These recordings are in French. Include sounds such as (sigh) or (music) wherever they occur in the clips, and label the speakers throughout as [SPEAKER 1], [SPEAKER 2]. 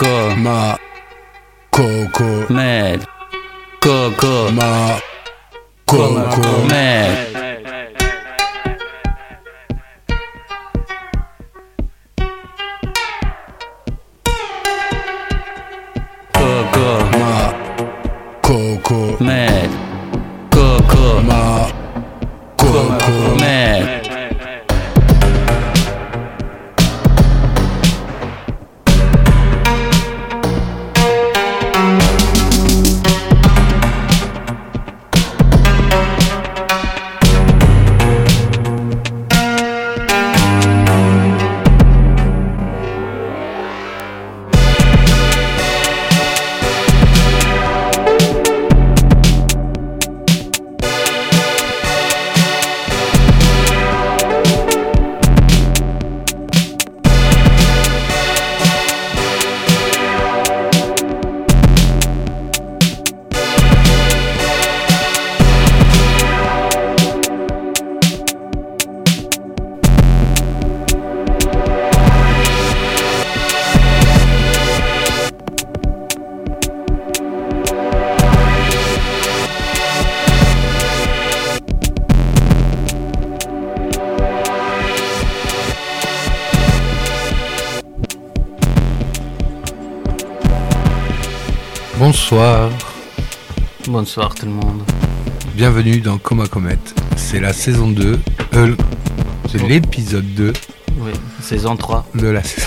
[SPEAKER 1] Coco.
[SPEAKER 2] Ma. Coco.
[SPEAKER 1] Med. Coco.
[SPEAKER 2] Ma. Coco.
[SPEAKER 1] Med.
[SPEAKER 2] Bonsoir
[SPEAKER 1] tout le monde.
[SPEAKER 2] Bienvenue dans Coma Comet. C'est la saison 2. euh, c'est l'épisode 2
[SPEAKER 1] Oui, saison 3.
[SPEAKER 2] de la saison.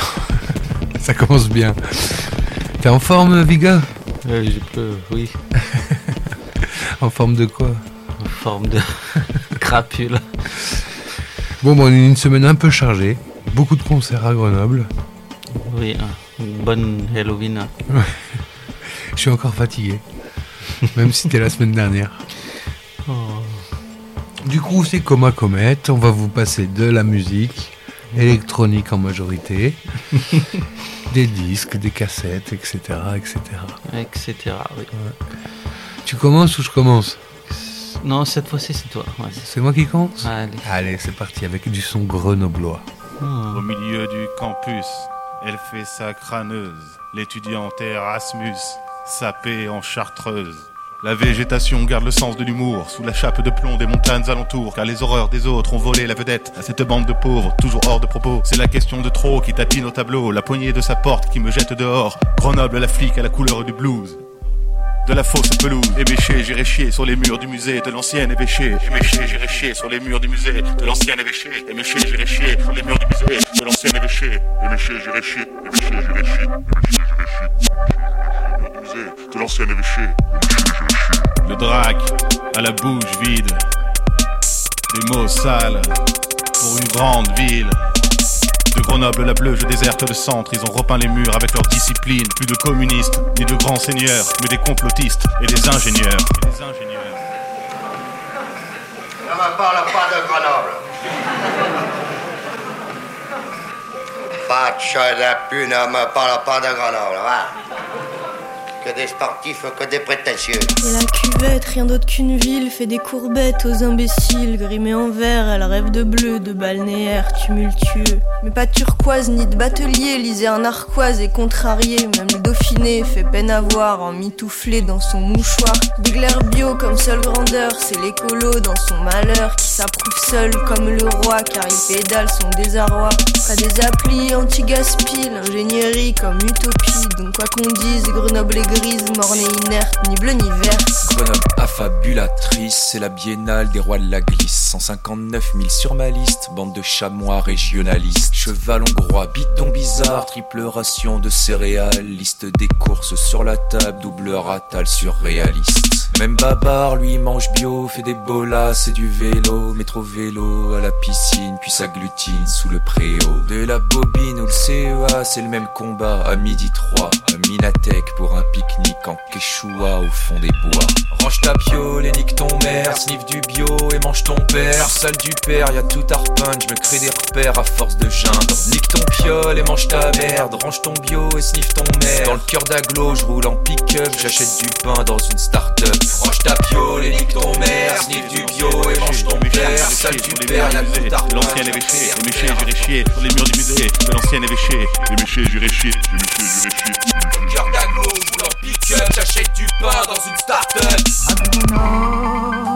[SPEAKER 2] (laughs) Ça commence bien. T'es en forme, Viga
[SPEAKER 1] Euh, je peux, oui,
[SPEAKER 2] En forme de quoi?
[SPEAKER 1] En forme de (laughs) crapule.
[SPEAKER 2] Bon, bon, on est une semaine un peu chargée. Beaucoup de concerts à Grenoble.
[SPEAKER 1] Oui, hein, une bonne Halloween. hein.
[SPEAKER 2] Je suis encore fatigué. (laughs) Même si c'était la semaine dernière.
[SPEAKER 1] Oh,
[SPEAKER 2] Du coup, c'est Coma Comet. On va vous passer de la musique électronique en majorité, (laughs) des disques, des cassettes, etc., etc.
[SPEAKER 1] etc. oui.
[SPEAKER 2] Tu commences ou je commence?
[SPEAKER 1] Non, cette fois-ci c'est toi. ouais.
[SPEAKER 2] C'est moi qui commence?
[SPEAKER 1] Allez.
[SPEAKER 2] Allez, c'est parti avec du son grenoblois.
[SPEAKER 1] Oh.
[SPEAKER 3] Au milieu du campus, elle fait sa crâneuse. L'étudiante Erasmus, sapée en chartreuse. La végétation garde le sens de l'humour sous la chape de plomb des montagnes alentours, car les horreurs des autres ont volé la vedette à cette bande de pauvres, toujours hors de propos. C'est la question de trop qui tatine au tableau, la poignée de sa porte qui me jette dehors. Grenoble, la flic à la couleur du blues. De la fausse pelouse, éméché, j'irai chier sur les murs du musée de l'ancien évêché. Éméché, j'irai chier sur les murs du musée de l'ancien évêché. Éméché, j'irai chier sur les murs du musée de l'ancien évêché. Éméché, j'irai chier, éméché, j'irai chier, éméché, j'irai chier. musée De l'ancien évêché. Le drac à la bouche vide. Des mots sales pour une grande ville. Grenoble la bleue, je déserte le centre. Ils ont repeint les murs avec leur discipline. Plus de communistes, ni de grands seigneurs, mais des complotistes et des ingénieurs. Et.
[SPEAKER 4] Ne me parle pas de Grenoble. De ne me parle pas de Grenoble, va. Que des sportifs, que des prétentieux.
[SPEAKER 5] Et la cuvette, rien d'autre qu'une ville, fait des courbettes aux imbéciles. Grimée en vert, elle rêve de bleu, de balnéaire tumultueux. Mais pas turquoise ni de batelier, lisez un narquoise et contrarié. Même le Dauphiné fait peine à voir, en mitouflé dans son mouchoir. Bigler bio comme seule grandeur, c'est l'écolo dans son malheur s'approuve seul comme le roi car il pédale son désarroi. Pas des applis anti-gaspi, l'ingénierie comme utopie. Donc quoi qu'on dise, Grenoble est grise, morne et inerte, ni bleu ni vert.
[SPEAKER 6] Grenoble affabulatrice, c'est la biennale des rois de la glisse. 159 000 sur ma liste, bande de chamois régionalistes. Cheval hongrois, bidon bizarre, triple ration de céréales. Liste des courses sur la table, double ratal surréaliste. Même Babar, lui, mange bio, fait des bolas, c'est du vélo. Métro vélo à la piscine, puis s'agglutine sous le préau. De la bobine ou le CEA, c'est le même combat. À midi 3, à Minatec pour un pique-nique en Quechua au fond des bois. Range ta piole et nique ton mère, sniff du bio et mange ton père. Salle du père, y a tout à je me crée des repères à force de geindre. Nique ton piole et mange ta merde, range ton bio et sniff ton mère. Dans le cœur d'aglo, je roule en pick-up, j'achète du pain dans une start-up. Range ta piole et nique ton mère, sniff du bio et mange ton père, sale du père, y'a tout ta
[SPEAKER 3] L'ancien évêché, méchés, j'irai chier sur les murs du musée de l'ancien évêché. Les méchés, j'irai chier, les méchés, j'irai chier.
[SPEAKER 6] Cœur d'aglo, voulant pick-up, j'achète du pain dans une start-up.
[SPEAKER 2] Bon,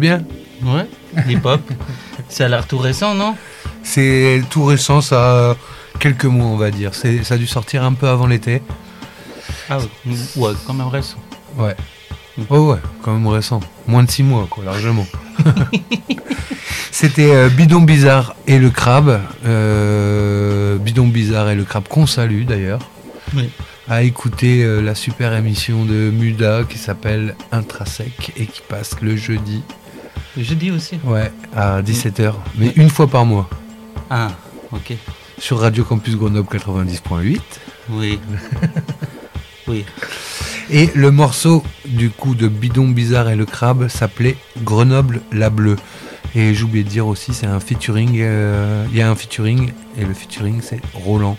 [SPEAKER 2] bien.
[SPEAKER 1] Ouais, hip-hop. Ça a l'air tout récent, non?
[SPEAKER 2] C'est tout récent, ça a quelques mois, on va dire. Ça a dû sortir un peu avant l'été.
[SPEAKER 1] Ah ouais, ouais, quand même récent.
[SPEAKER 2] Ouais. Oh ouais, quand même récent. Moins de 6 mois, quoi, largement. (laughs) C'était euh, Bidon Bizarre et le crabe. Euh, Bidon Bizarre et le crabe qu'on salue d'ailleurs.
[SPEAKER 1] Oui.
[SPEAKER 2] À écouter euh, la super émission de Muda qui s'appelle Intrasec et qui passe le jeudi
[SPEAKER 1] Jeudi aussi.
[SPEAKER 2] ouais, à 17h, mais une fois par mois.
[SPEAKER 1] Ah, ok.
[SPEAKER 2] Sur Radio Campus Grenoble 90.8.
[SPEAKER 1] Oui. (laughs) oui.
[SPEAKER 2] Et le morceau du coup de Bidon Bizarre et le crabe s'appelait Grenoble la Bleue. Et j'ai oublié de dire aussi, c'est un featuring. euh, Il y a un featuring et le featuring c'est Roland.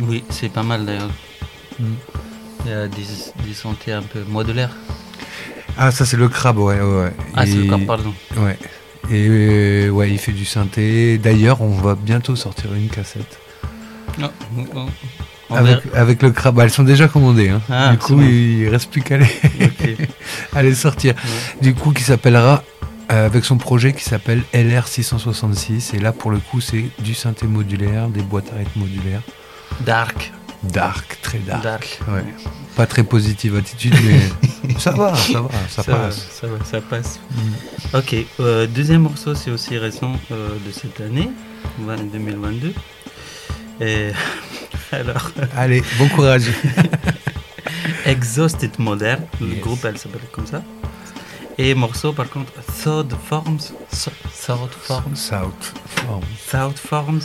[SPEAKER 1] Oui, c'est pas mal d'ailleurs.
[SPEAKER 2] Mm.
[SPEAKER 1] Il y a des, des sentiers un peu modulaires.
[SPEAKER 2] Ah ça c'est le crabe, ouais, ouais. ouais.
[SPEAKER 1] Ah, c'est le corps, pardon.
[SPEAKER 2] Ouais. Et euh, ouais, il fait du synthé. D'ailleurs, on va bientôt sortir une cassette
[SPEAKER 1] Non, on- on
[SPEAKER 2] avec, avec le crabe. Elles sont déjà commandées. hein.
[SPEAKER 1] Ah,
[SPEAKER 2] du coup,
[SPEAKER 1] bon.
[SPEAKER 2] il reste plus qu'à les, à les (laughs) sortir. Du coup, qui s'appellera euh, avec son projet qui s'appelle LR 666. Et là, pour le coup, c'est du synthé modulaire, des boîtes à rythme modulaires.
[SPEAKER 1] Dark.
[SPEAKER 2] Dark, très dark.
[SPEAKER 1] Dark.
[SPEAKER 2] Ouais. Pas très positive attitude, mais (laughs) ça va, ça va, ça,
[SPEAKER 1] Ça va,
[SPEAKER 2] passe.
[SPEAKER 1] ça va, ça passe. Ok, euh, deuxième morceau, c'est aussi récent euh, de cette année, ouais, 2022. Et (laughs) alors, (laughs)
[SPEAKER 2] Allez, bon courage.
[SPEAKER 1] Exhausted Modern, le groupe elle s'appelle comme ça. Et morceau par contre, Third Forms, Third Forms,
[SPEAKER 2] South. Form.
[SPEAKER 1] South Forms.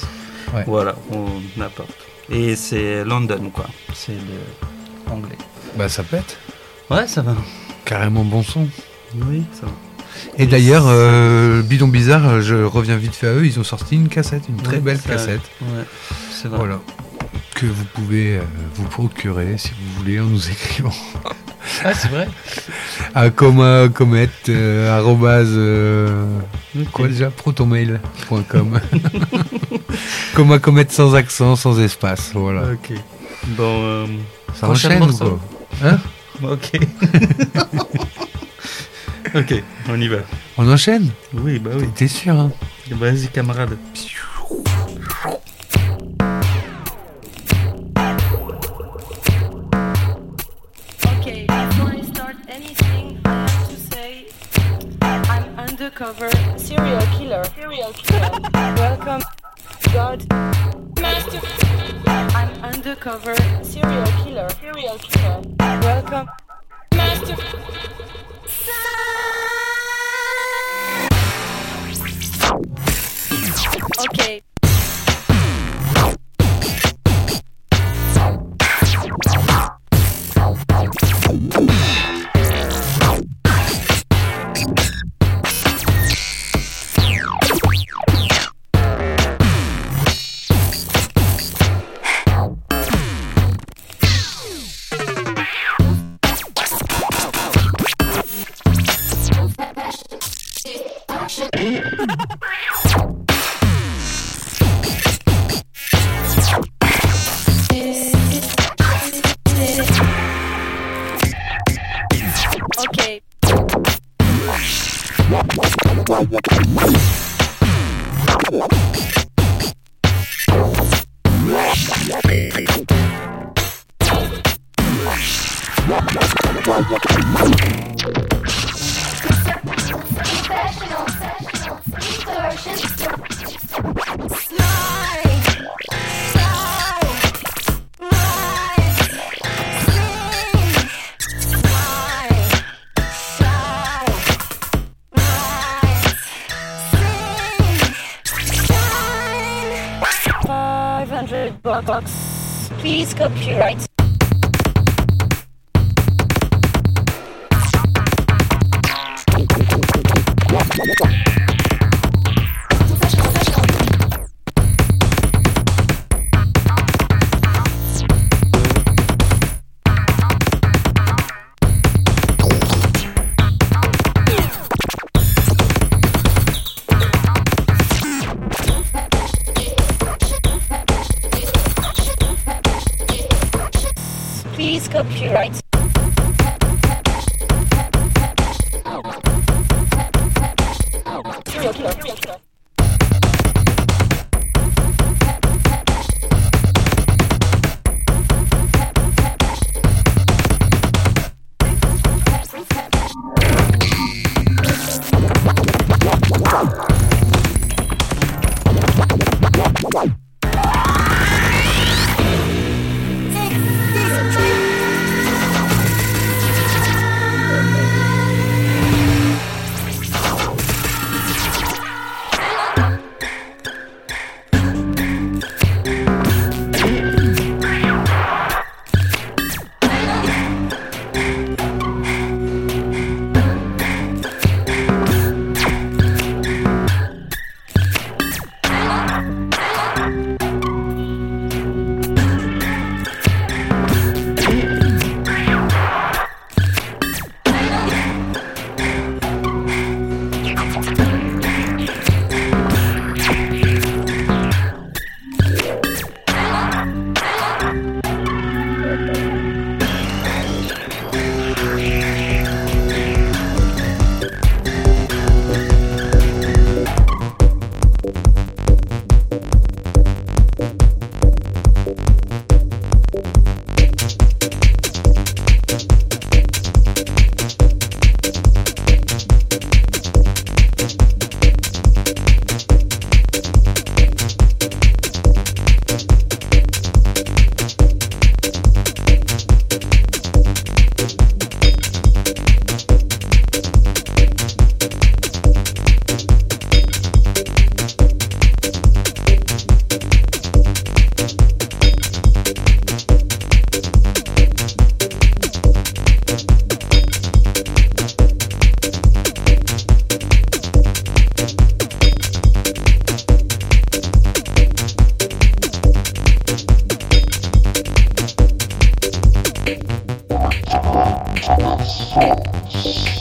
[SPEAKER 2] Ouais.
[SPEAKER 1] Voilà, on apporte. Et c'est London quoi, c'est le anglais.
[SPEAKER 2] Bah, ça pète.
[SPEAKER 1] Ouais, ça va.
[SPEAKER 2] Carrément bon son.
[SPEAKER 1] Oui, ça va.
[SPEAKER 2] Et d'ailleurs, euh, Bidon Bizarre, je reviens vite fait à eux, ils ont sorti une cassette, une très
[SPEAKER 1] Ouais,
[SPEAKER 2] belle cassette.
[SPEAKER 1] Ouais, c'est vrai.
[SPEAKER 2] Voilà. Que vous pouvez euh, vous procurer si vous voulez en nous (laughs) écrivant
[SPEAKER 1] Ah, c'est vrai (laughs)
[SPEAKER 2] à coma comet euh, arrobase, euh, quoi déjà protonmail.com (laughs) coma comet sans accent sans espace voilà
[SPEAKER 1] Ok. Bon, euh,
[SPEAKER 2] ça enchaîne ou quoi hein?
[SPEAKER 1] Ok. (laughs) ok, on y va.
[SPEAKER 2] on enchaîne?
[SPEAKER 1] Oui, bah oui.
[SPEAKER 2] t'es sûr hein?
[SPEAKER 1] Vas-y, camarade.
[SPEAKER 7] Undercover serial killer. Serial killer. Welcome, God. Master. I'm undercover serial killer. Serial killer. Welcome, Master. Okay.
[SPEAKER 2] Music.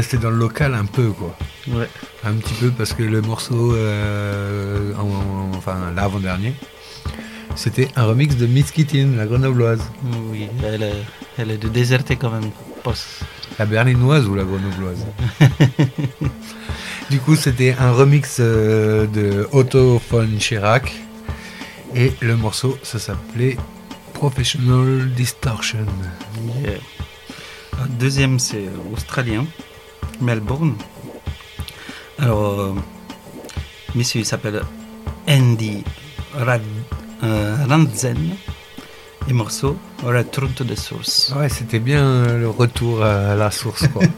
[SPEAKER 2] Resté dans le local un peu quoi.
[SPEAKER 1] Ouais.
[SPEAKER 2] Un petit peu parce que le morceau, euh, en- en- enfin l'avant-dernier, c'était un remix de Miss Kittin, la grenobloise.
[SPEAKER 1] Oui, elle est, elle est de déserter quand même.
[SPEAKER 2] La berlinoise ou la grenobloise Du coup, c'était un remix euh, de Otto von Chirac. Et le morceau, ça s'appelait Professional Distortion.
[SPEAKER 1] Yeah. Deuxième, c'est australien, Melbourne. Alors, euh, monsieur, il s'appelle Andy Rad, euh, Randzen. Et morceau, to the Source.
[SPEAKER 2] Ouais, c'était bien euh, le retour à la source, quoi. (laughs)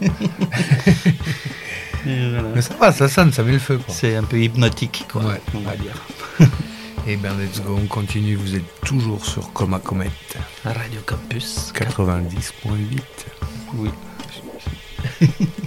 [SPEAKER 1] Voilà.
[SPEAKER 2] Mais ça va, ça sonne, ça met le feu, quoi.
[SPEAKER 1] C'est un peu hypnotique, quoi,
[SPEAKER 2] Ouais.
[SPEAKER 1] on va dire. (laughs)
[SPEAKER 2] Et ben, let's go, on continue. Vous êtes toujours sur Coma Comet
[SPEAKER 1] Radio Campus.
[SPEAKER 2] 90.8.
[SPEAKER 1] Oui. (laughs)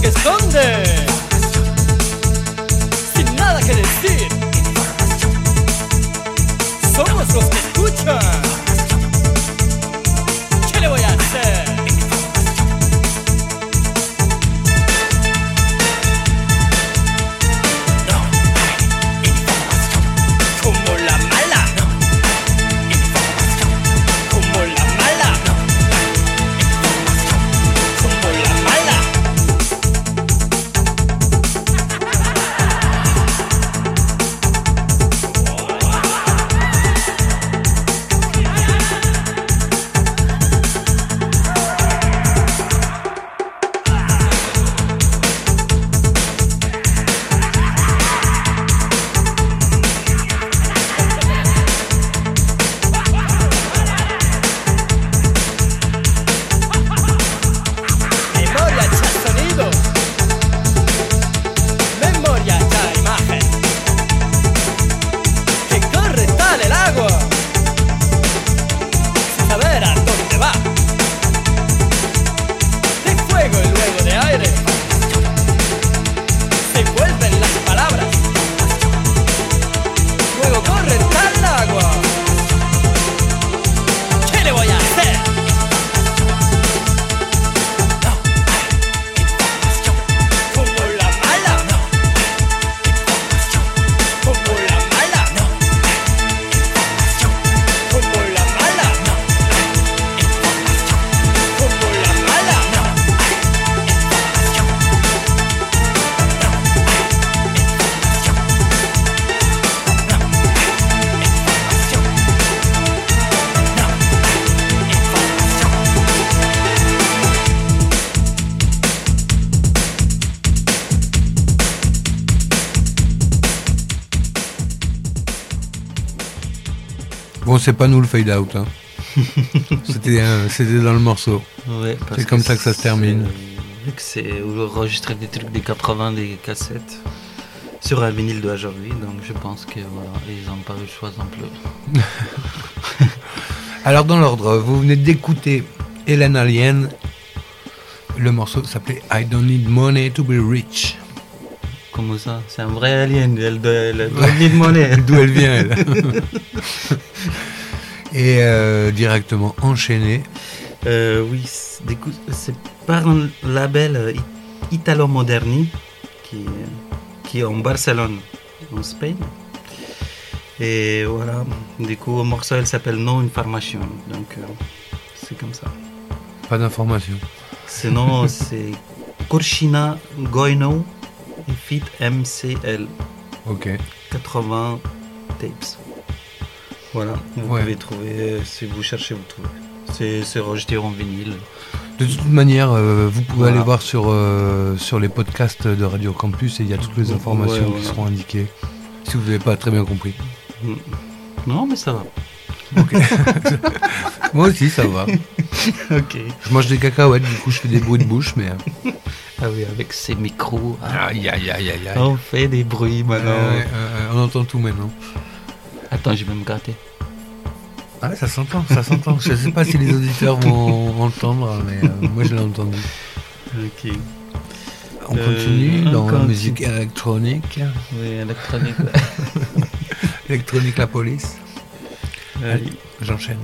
[SPEAKER 8] que esconde,
[SPEAKER 2] Bon, c'est pas nous le fade out. hein. (laughs) C'était euh, c'était dans le morceau.
[SPEAKER 1] Ouais, parce
[SPEAKER 2] C'est comme ça que ça se termine.
[SPEAKER 1] Vu que c'est enregistrer des trucs des 80, des cassettes sur un vinyle d'aujourd'hui, donc je pense que voilà, ils n'ont pas eu le choix non plus. (laughs)
[SPEAKER 2] Alors dans l'ordre, vous venez d'écouter Hélène Alien. Le morceau s'appelait I Don't Need Money to Be Rich.
[SPEAKER 1] Ça C'est un vrai alien, elle doit, elle doit de monnaie. (laughs)
[SPEAKER 2] D'où elle vient, elle (laughs) Et euh, directement enchaîné.
[SPEAKER 1] Euh, oui, c'est- par un label euh, Italo Moderni qui, qui est en Barcelone, en Espagne. Et voilà, du coup, le morceau elle s'appelle No Information, donc euh, c'est comme ça.
[SPEAKER 2] Pas d'information.
[SPEAKER 1] Sinon, (laughs) c'est Corchina Goino et Fit MCL
[SPEAKER 2] Ok.
[SPEAKER 1] 80 tapes. Voilà, vous
[SPEAKER 2] Ouais.
[SPEAKER 1] pouvez trouver, euh, si vous cherchez, vous trouvez. C'est enregistré en vinyle.
[SPEAKER 2] De toute manière, euh, vous pouvez
[SPEAKER 1] Voilà.
[SPEAKER 2] aller voir sur, euh, sur les podcasts de Radio Campus et il y a toutes les informations
[SPEAKER 1] ouais,
[SPEAKER 2] qui seront indiquées. Si vous n'avez pas très bien compris.
[SPEAKER 1] Mm. Non, mais ça va. (laughs)
[SPEAKER 2] Moi aussi, ça va. (laughs)
[SPEAKER 1] Ok.
[SPEAKER 2] Je mange des cacahuètes, du coup je fais des bruits de bouche, mais...
[SPEAKER 1] Ah oui, avec ces micros. ah,
[SPEAKER 2] Aïe, aïe, aïe, aïe, aïe.
[SPEAKER 1] On fait des bruits maintenant.
[SPEAKER 2] Euh, on entend tout maintenant.
[SPEAKER 1] Attends, je vais me gratter.
[SPEAKER 2] Ah, ça s'entend, ça s'entend. Je sais pas si les auditeurs vont entendre, mais euh, moi je l'ai entendu.
[SPEAKER 1] Ok.
[SPEAKER 2] On
[SPEAKER 1] Euh,
[SPEAKER 2] continue
[SPEAKER 1] on
[SPEAKER 2] dans la
[SPEAKER 1] continue.
[SPEAKER 2] musique électronique.
[SPEAKER 1] Oui, électronique. (laughs)
[SPEAKER 2] Électronique la police.
[SPEAKER 1] Allez.
[SPEAKER 2] J'enchaîne.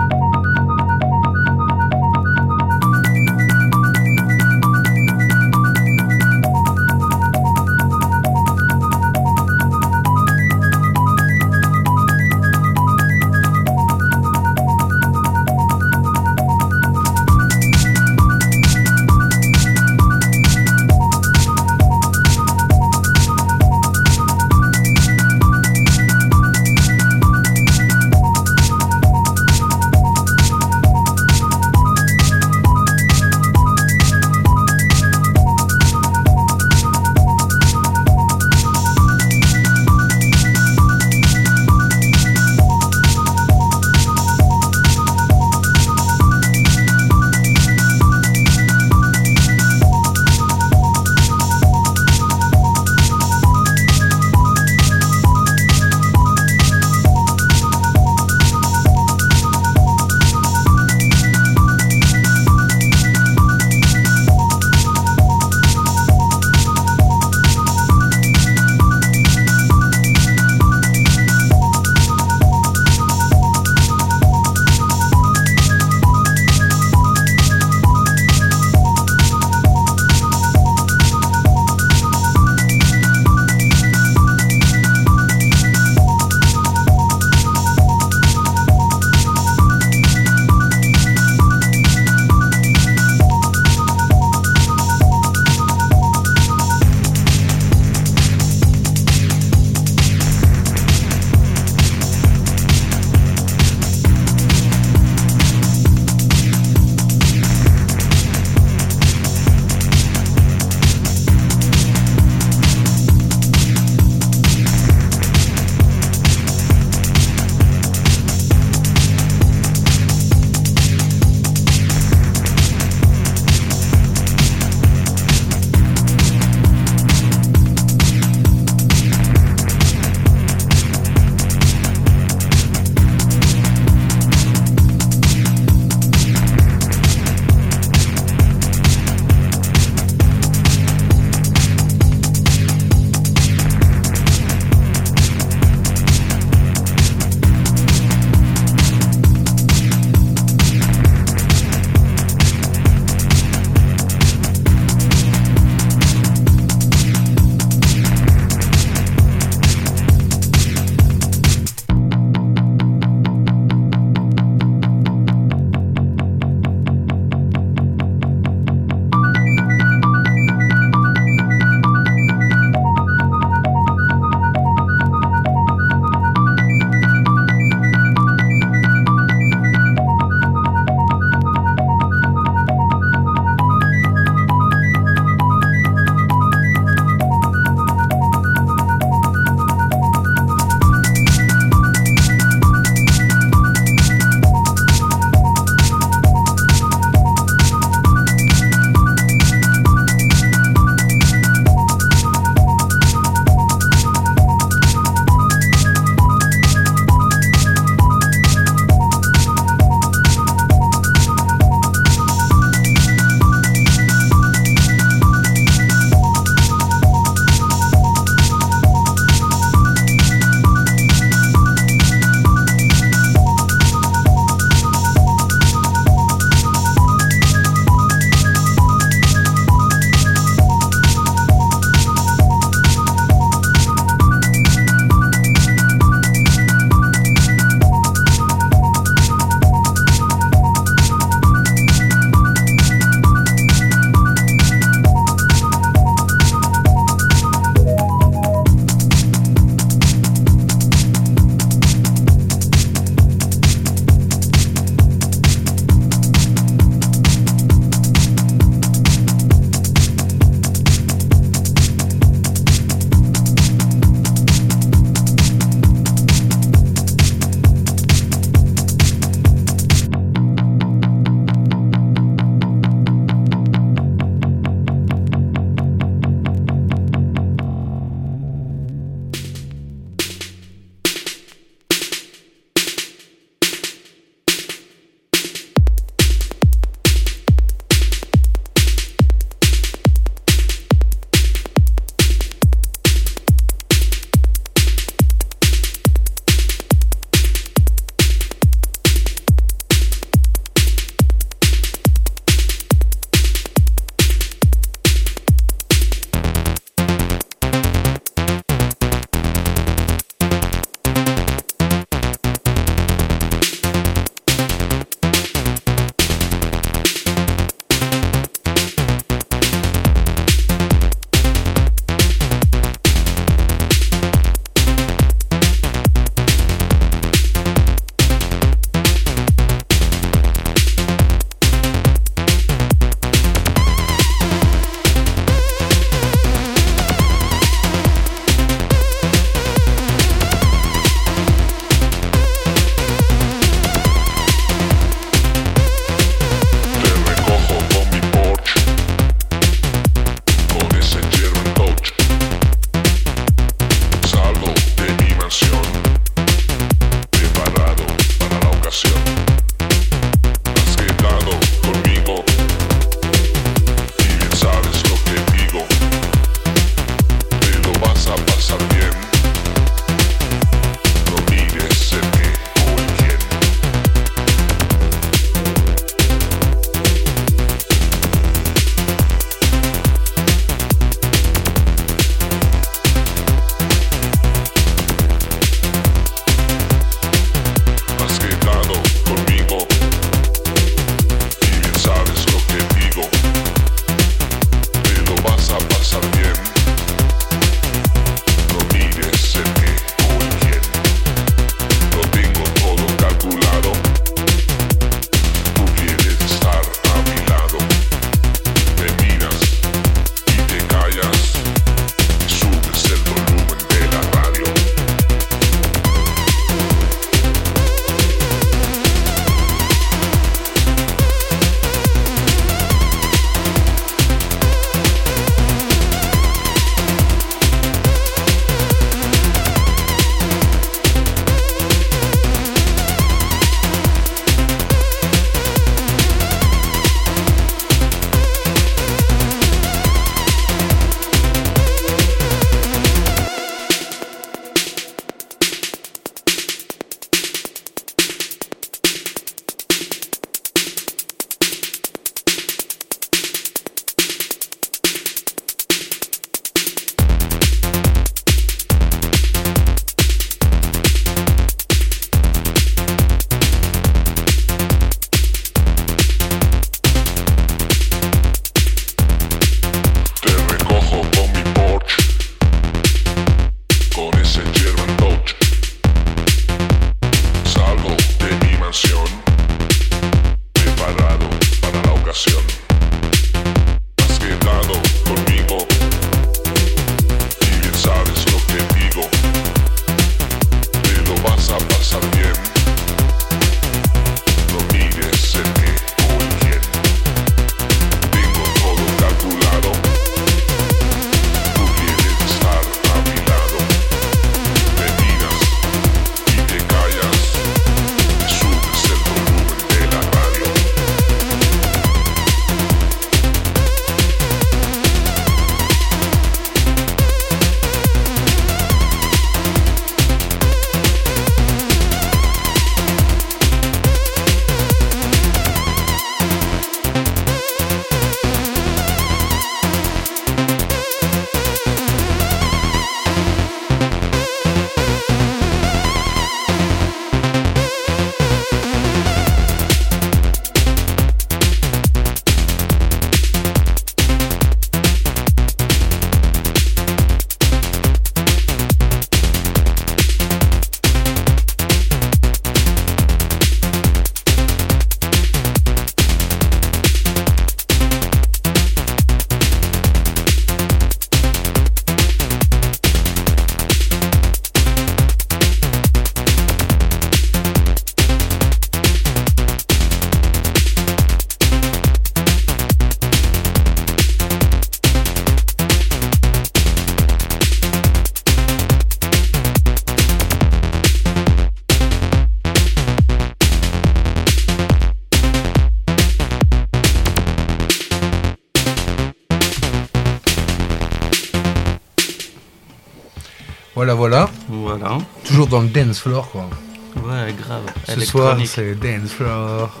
[SPEAKER 2] Dance floor, quoi.
[SPEAKER 1] Ouais, grave.
[SPEAKER 2] Ce soir,
[SPEAKER 1] Électronique.
[SPEAKER 2] c'est dance floor.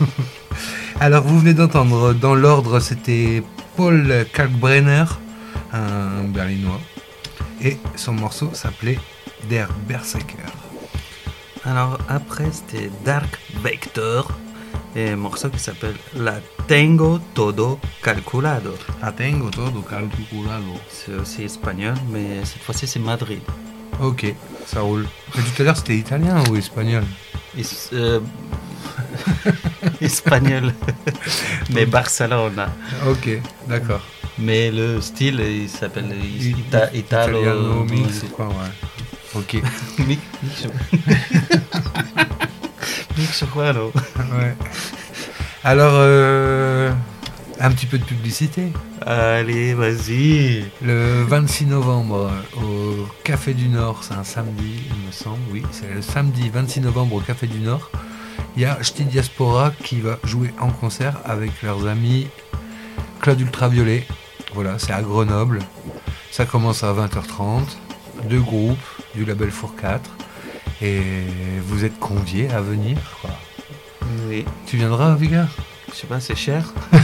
[SPEAKER 2] (laughs) Alors, vous venez d'entendre, dans l'ordre, c'était Paul Kalkbrenner, un berlinois. Et son morceau s'appelait Der Berserker.
[SPEAKER 1] Alors après, c'était Dark Vector, et un morceau qui s'appelle La Tengo Todo Calculado.
[SPEAKER 2] La tengo todo calculado.
[SPEAKER 1] C'est aussi espagnol, mais cette fois-ci c'est Madrid.
[SPEAKER 2] Ok, ça roule. Mais tout à l'heure, c'était italien ou espagnol
[SPEAKER 1] Es- euh, (laughs) espagnol, (laughs) mais Barcelone.
[SPEAKER 2] Ok, d'accord.
[SPEAKER 1] Mais le style, il s'appelle Ita- Italo.
[SPEAKER 2] Italiano mix ou quoi, ouais. Ok. (laughs)
[SPEAKER 1] Mix. Mix Juano.
[SPEAKER 2] Ouais. Alors, euh, un petit peu de publicité.
[SPEAKER 1] Allez, vas-y.
[SPEAKER 2] Le 26 novembre au Café du Nord, c'est un samedi, il me semble, oui, c'est le samedi 26 novembre au Café du Nord. Il y a Ch'ti Diaspora qui va jouer en concert avec leurs amis Claude Ultraviolet. Voilà, c'est à Grenoble. Ça commence à 20h30. Deux groupes du label Four 4. Et vous êtes conviés à venir. quoi.
[SPEAKER 1] Oui.
[SPEAKER 2] Tu viendras,
[SPEAKER 1] Je sais pas, c'est cher. (laughs)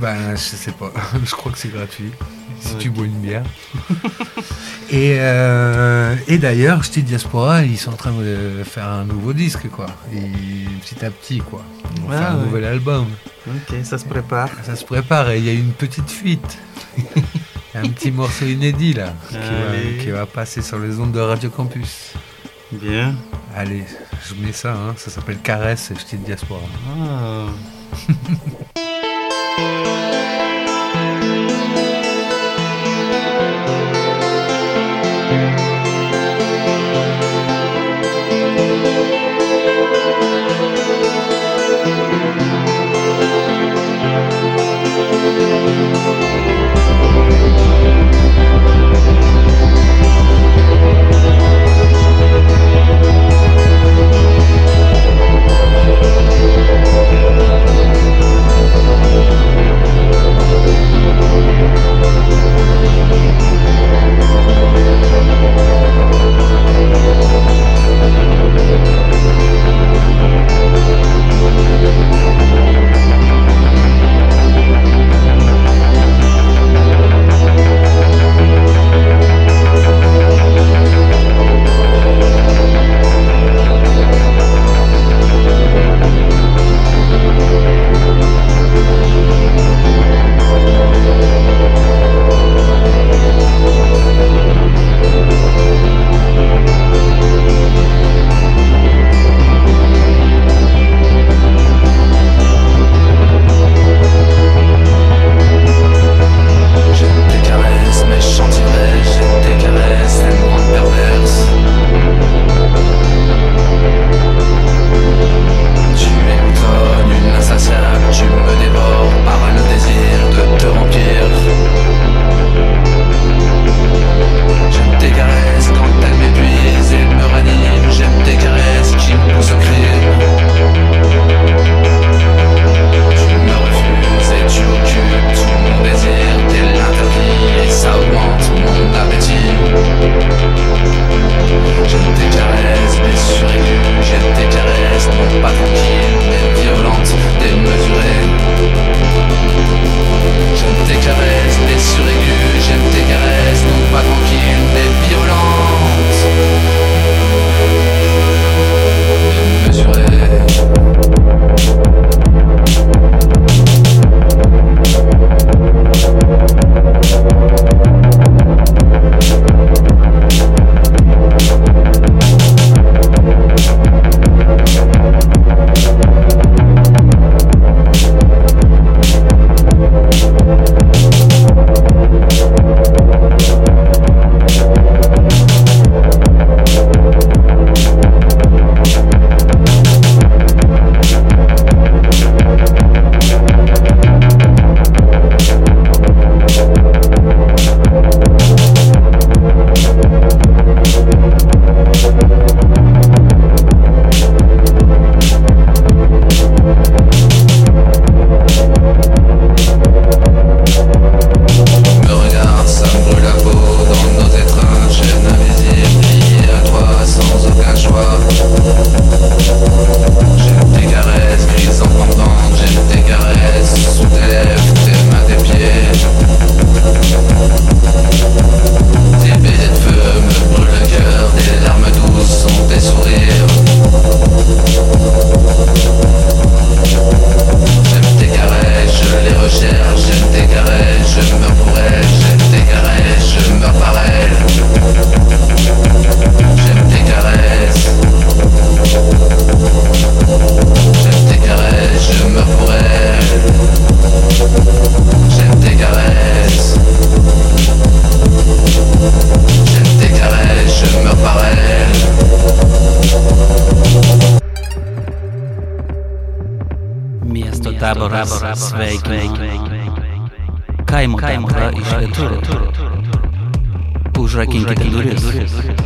[SPEAKER 2] Ben, je sais pas. je crois que c'est gratuit. Si tu bois une bière. et euh, et d'ailleurs, Ch'ti Diaspora, ils sont en train de faire un nouveau disque, quoi. Et petit à petit, quoi. Ils vont
[SPEAKER 1] Ah,
[SPEAKER 2] faire un nouvel album.
[SPEAKER 1] Ok, ça se prépare.
[SPEAKER 2] Ça se prépare et il y a une petite fuite. (laughs) Un petit morceau inédit, là, qui
[SPEAKER 1] Allez.
[SPEAKER 2] va, qui va passer sur les ondes de Radio Campus.
[SPEAKER 1] Bien.
[SPEAKER 2] Allez, je mets ça, hein. ça s'appelle Caresse et Ch'ti Diaspora.
[SPEAKER 1] Ah. (laughs) taboras sveikina. Kaimo tembrą iš lietuvių. Užrakinkite duris.
[SPEAKER 9] Thank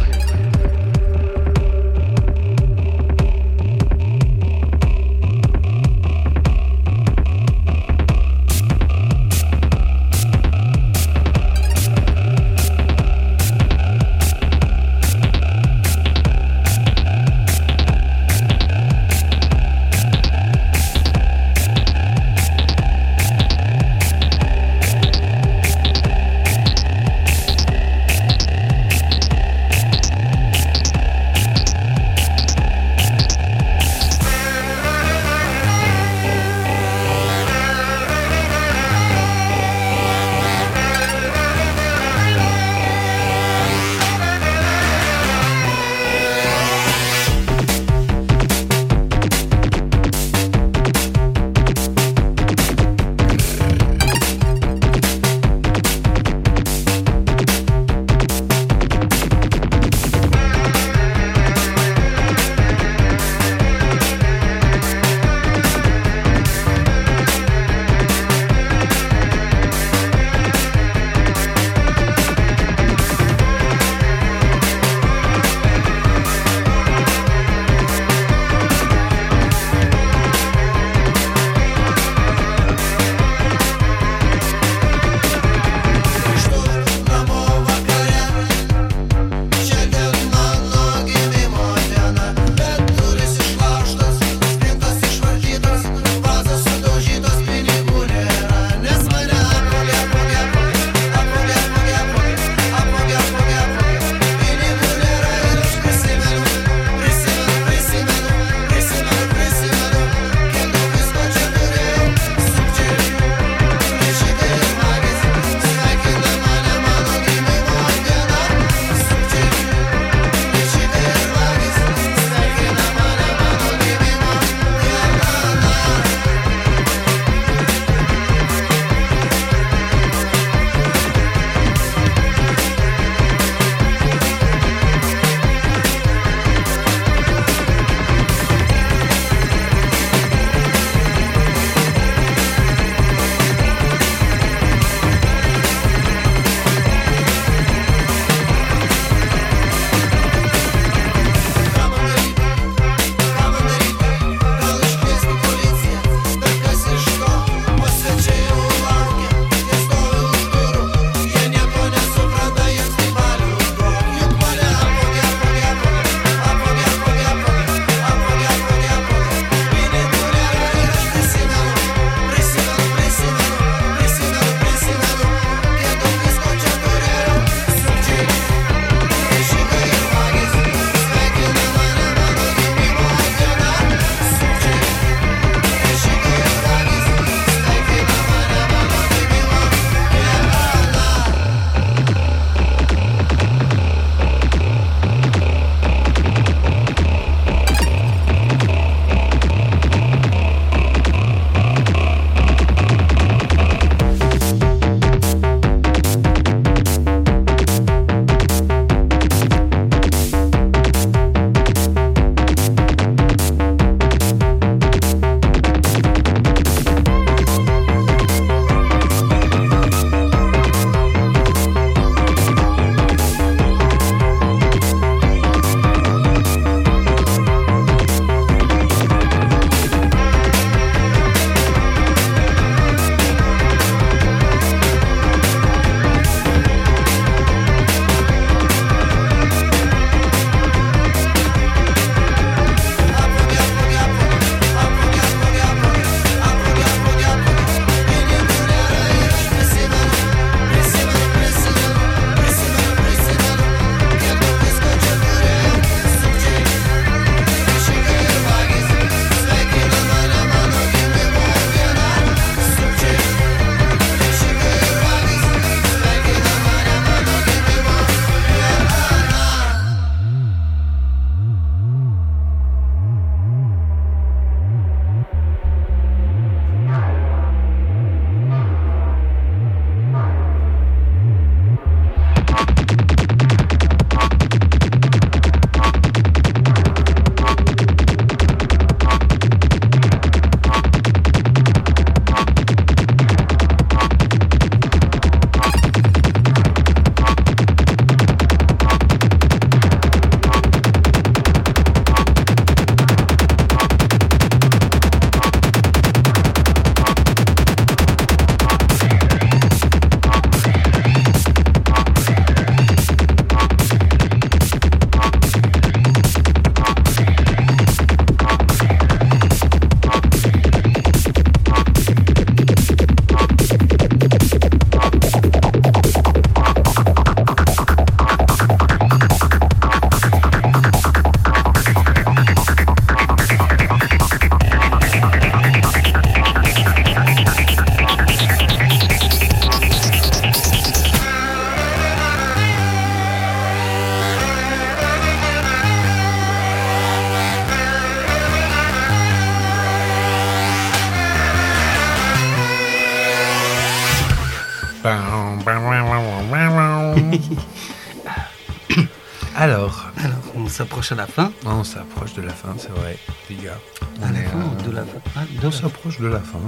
[SPEAKER 1] s'approche à la fin.
[SPEAKER 2] on s'approche de la fin, c'est vrai, les gars. On
[SPEAKER 1] la
[SPEAKER 2] est,
[SPEAKER 1] fin
[SPEAKER 2] euh,
[SPEAKER 1] ou de la fin? Ah, de
[SPEAKER 2] On
[SPEAKER 1] la-
[SPEAKER 2] s'approche de la fin.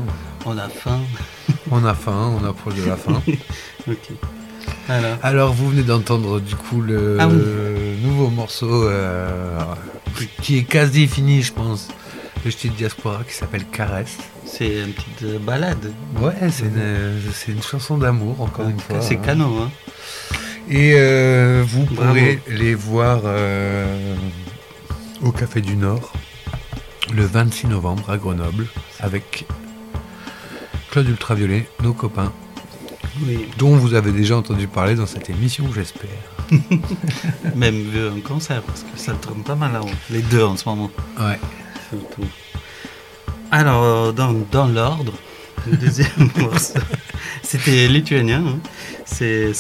[SPEAKER 1] On a faim. (laughs)
[SPEAKER 2] On a faim, on approche de la fin. (laughs)
[SPEAKER 1] Ok. Alors,
[SPEAKER 2] Alors, vous venez d'entendre du coup le
[SPEAKER 1] Ah oui.
[SPEAKER 2] nouveau morceau euh, qui est quasi fini, je pense, de Ch'ti Diaspora qui s'appelle Caresse.
[SPEAKER 1] c'est une petite euh, balade.
[SPEAKER 2] Ouais, c'est une, c'est une chanson d'amour, encore une fois.
[SPEAKER 1] C'est
[SPEAKER 2] hein.
[SPEAKER 1] canon, hein.
[SPEAKER 2] Et euh, vous
[SPEAKER 1] Bravo.
[SPEAKER 2] pourrez les voir euh, au Café du Nord le 26 novembre à Grenoble avec Claude Ultraviolet, nos copains,
[SPEAKER 1] Oui.
[SPEAKER 2] dont vous avez déjà entendu parler dans cette émission, j'espère. (laughs)
[SPEAKER 1] Même vu en concert, parce que ça tourne pas mal là-haut. Les deux en ce moment,
[SPEAKER 2] Ouais.
[SPEAKER 1] surtout. Alors, dans, dans l'ordre, le deuxième (laughs) morceau, c'était lituanien. hein. C'est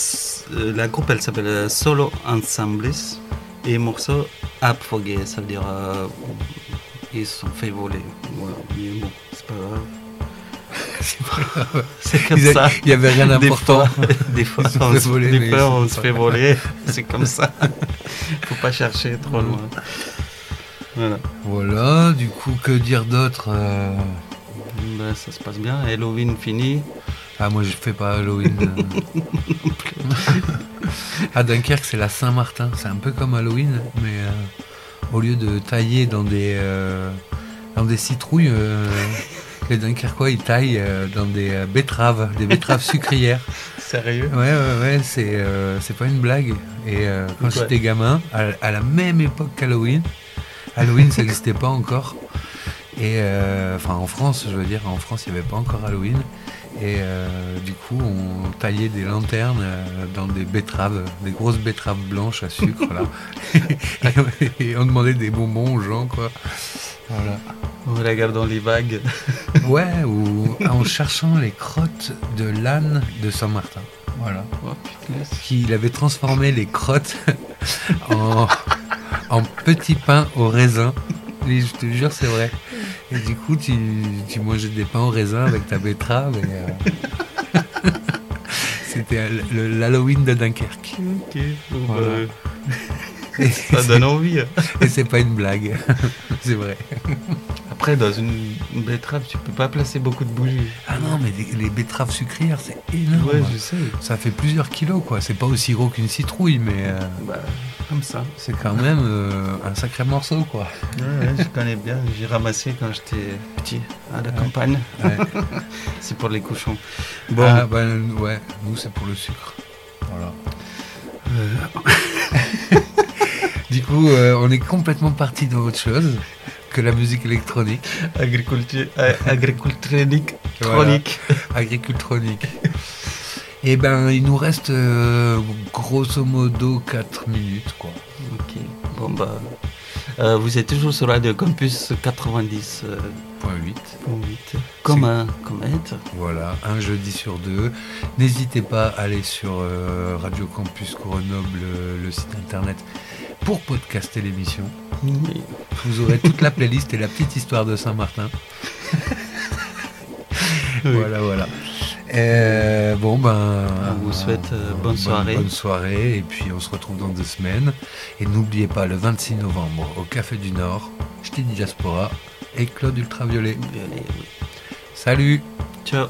[SPEAKER 1] la groupe, elle s'appelle euh, Solo Ensemblis et morceau Apfogué, ça veut dire euh, ils se sont fait voler. Voilà, mais bon, c'est pas grave. (laughs) C'est comme
[SPEAKER 2] Il
[SPEAKER 1] ça.
[SPEAKER 2] n'y avait rien
[SPEAKER 1] Des
[SPEAKER 2] d'important.
[SPEAKER 1] fois, (laughs) des fois,
[SPEAKER 2] Ils se
[SPEAKER 1] on,
[SPEAKER 2] fait
[SPEAKER 1] se-
[SPEAKER 2] voler,
[SPEAKER 1] des
[SPEAKER 2] ils
[SPEAKER 1] on se fait voler. (laughs) C'est comme ça. Faut pas chercher trop loin. Voilà.
[SPEAKER 2] Voilà, du coup, que dire d'autre euh,
[SPEAKER 1] Ben, ça se passe bien. Halloween fini.
[SPEAKER 2] Ah, moi, je fais pas Halloween. euh. (laughs) à Dunkerque, c'est la Saint-Martin. C'est un peu comme Halloween, mais euh, au lieu de tailler dans des, euh, dans des citrouilles, euh, les Dunkerquois, ils taillent euh, dans des euh, betteraves, des betteraves sucrières. (laughs)
[SPEAKER 1] Sérieux?
[SPEAKER 2] Ouais, ouais, ouais, c'est euh, c'est pas une blague. Et euh, quand
[SPEAKER 1] Ouais.
[SPEAKER 2] j'étais gamin, à, à la même époque qu'Halloween, Halloween, ça n'existait pas encore. Et euh, enfin, en France, je veux dire, en France, il n'y avait pas encore Halloween. Et euh, du coup, on taillait des lanternes euh, dans des betteraves, des grosses betteraves blanches à sucre, là. (laughs) et, et on demandait des bonbons aux gens, quoi. Voilà.
[SPEAKER 1] En regardant les vagues. (laughs)
[SPEAKER 2] Ouais, ou en cherchant les crottes de l'âne de Saint-Martin. Voilà.
[SPEAKER 1] Oh, putain.
[SPEAKER 2] qu'il avait transformé les crottes (laughs) en, en petits pains au raisin. Et je te jure, c'est vrai. Et du coup, tu, tu mangeais des pains au raisin avec ta betterave. et, euh, (laughs) C'était l'Halloween de Dunkerque.
[SPEAKER 1] Ok. bon,
[SPEAKER 2] Voilà. Et
[SPEAKER 1] ça donne envie.
[SPEAKER 2] et c'est pas une blague. (laughs) c'est vrai.
[SPEAKER 1] Après, dans une betterave, tu peux pas placer beaucoup de bougies.
[SPEAKER 2] Ah non, mais les, les betteraves sucrières, c'est énorme.
[SPEAKER 1] Ouais, je sais.
[SPEAKER 2] Ça fait plusieurs kilos, quoi. C'est pas aussi gros qu'une citrouille, mais euh,
[SPEAKER 1] Bah, comme ça.
[SPEAKER 2] c'est quand même euh, un sacré morceau, quoi.
[SPEAKER 1] Ouais, ouais, je connais bien. J'ai ramassé quand j'étais petit à la campagne. (laughs) C'est pour les cochons. Bon,
[SPEAKER 2] Ah, bah, ouais, nous c'est pour le sucre. Voilà. Du coup, euh, on est complètement parti dans autre chose que la musique électronique,
[SPEAKER 1] agriculture, euh, agricultronique,
[SPEAKER 2] Voilà. agricultronique. Et ben, il nous reste euh, grosso modo 4 minutes, quoi.
[SPEAKER 1] Ok. Bon bah, euh, vous êtes toujours sur Radio Campus 90. euh,
[SPEAKER 2] Point 8.
[SPEAKER 1] point huit. Comme un comète.
[SPEAKER 2] Voilà, un jeudi sur deux. N'hésitez pas à aller sur euh, Radio Campus Grenoble, le site internet, pour podcaster l'émission. Vous aurez toute la playlist et la petite histoire de Saint-Martin. (laughs) Voilà, voilà. Euh, bon, ben.
[SPEAKER 1] On vous souhaite, euh, bonne soirée.
[SPEAKER 2] Bonne soirée, et puis on se retrouve dans deux semaines. Et n'oubliez pas, le 26 novembre, au Café du Nord, dit Diaspora et Claude Ultraviolet.
[SPEAKER 1] Oui.
[SPEAKER 2] Salut!
[SPEAKER 1] Ciao.